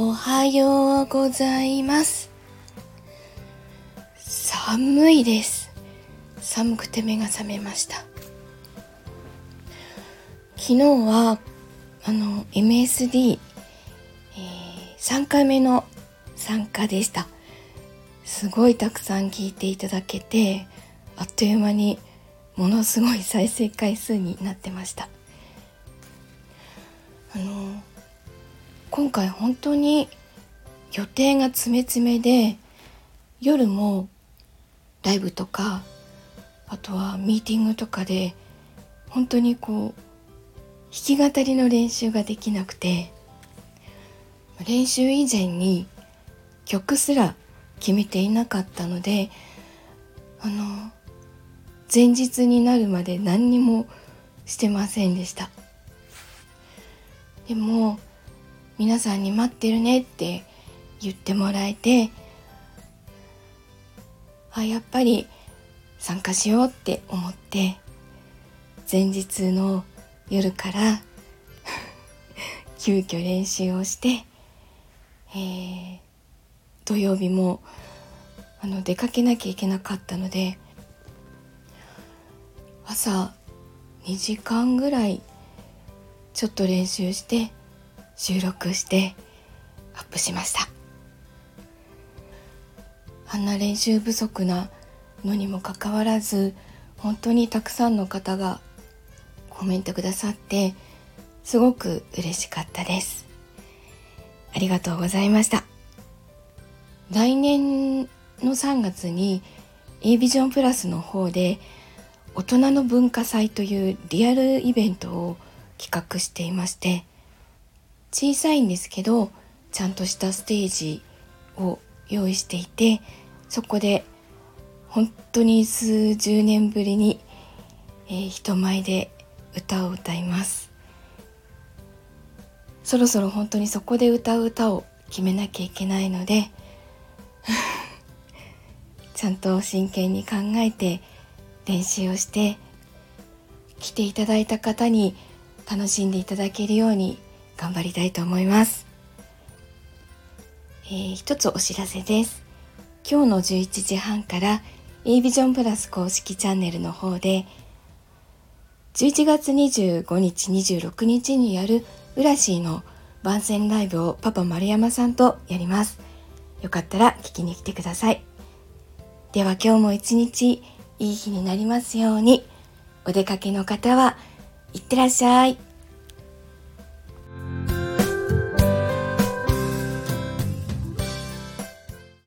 おはようございます。寒いです。寒くて目が覚めました。昨日はあの MSD、えー、3回目の参加でした。すごいたくさん聞いていただけてあっという間にものすごい再生回数になってました。あの今回本当に予定が詰め詰めで夜もライブとかあとはミーティングとかで本当にこう弾き語りの練習ができなくて練習以前に曲すら決めていなかったのであの前日になるまで何にもしてませんでした。でも皆さんに待ってるねって言ってもらえてあやっぱり参加しようって思って前日の夜から 急遽練習をして、えー、土曜日もあの出かけなきゃいけなかったので朝2時間ぐらいちょっと練習して収録してアップしました。あんな練習不足なのにもかかわらず本当にたくさんの方がコメントくださってすごく嬉しかったです。ありがとうございました。来年の3月に a ビジョンプラスの方で大人の文化祭というリアルイベントを企画していまして小さいんですけどちゃんとしたステージを用意していてそこで本当に数十年ぶりに、えー、人前で歌を歌います。そろそろ本当にそこで歌う歌を決めなきゃいけないので ちゃんと真剣に考えて練習をして来ていただいた方に楽しんでいただけるように頑張りたいと思います、えー、一つお知らせです。今日の11時半から a ビジョンプラス公式チャンネルの方で11月25日26日にやるウラシーの番宣ライブをパパ丸山さんとやります。よかったら聞きに来てください。では今日も一日いい日になりますように。お出かけの方はいってらっしゃい。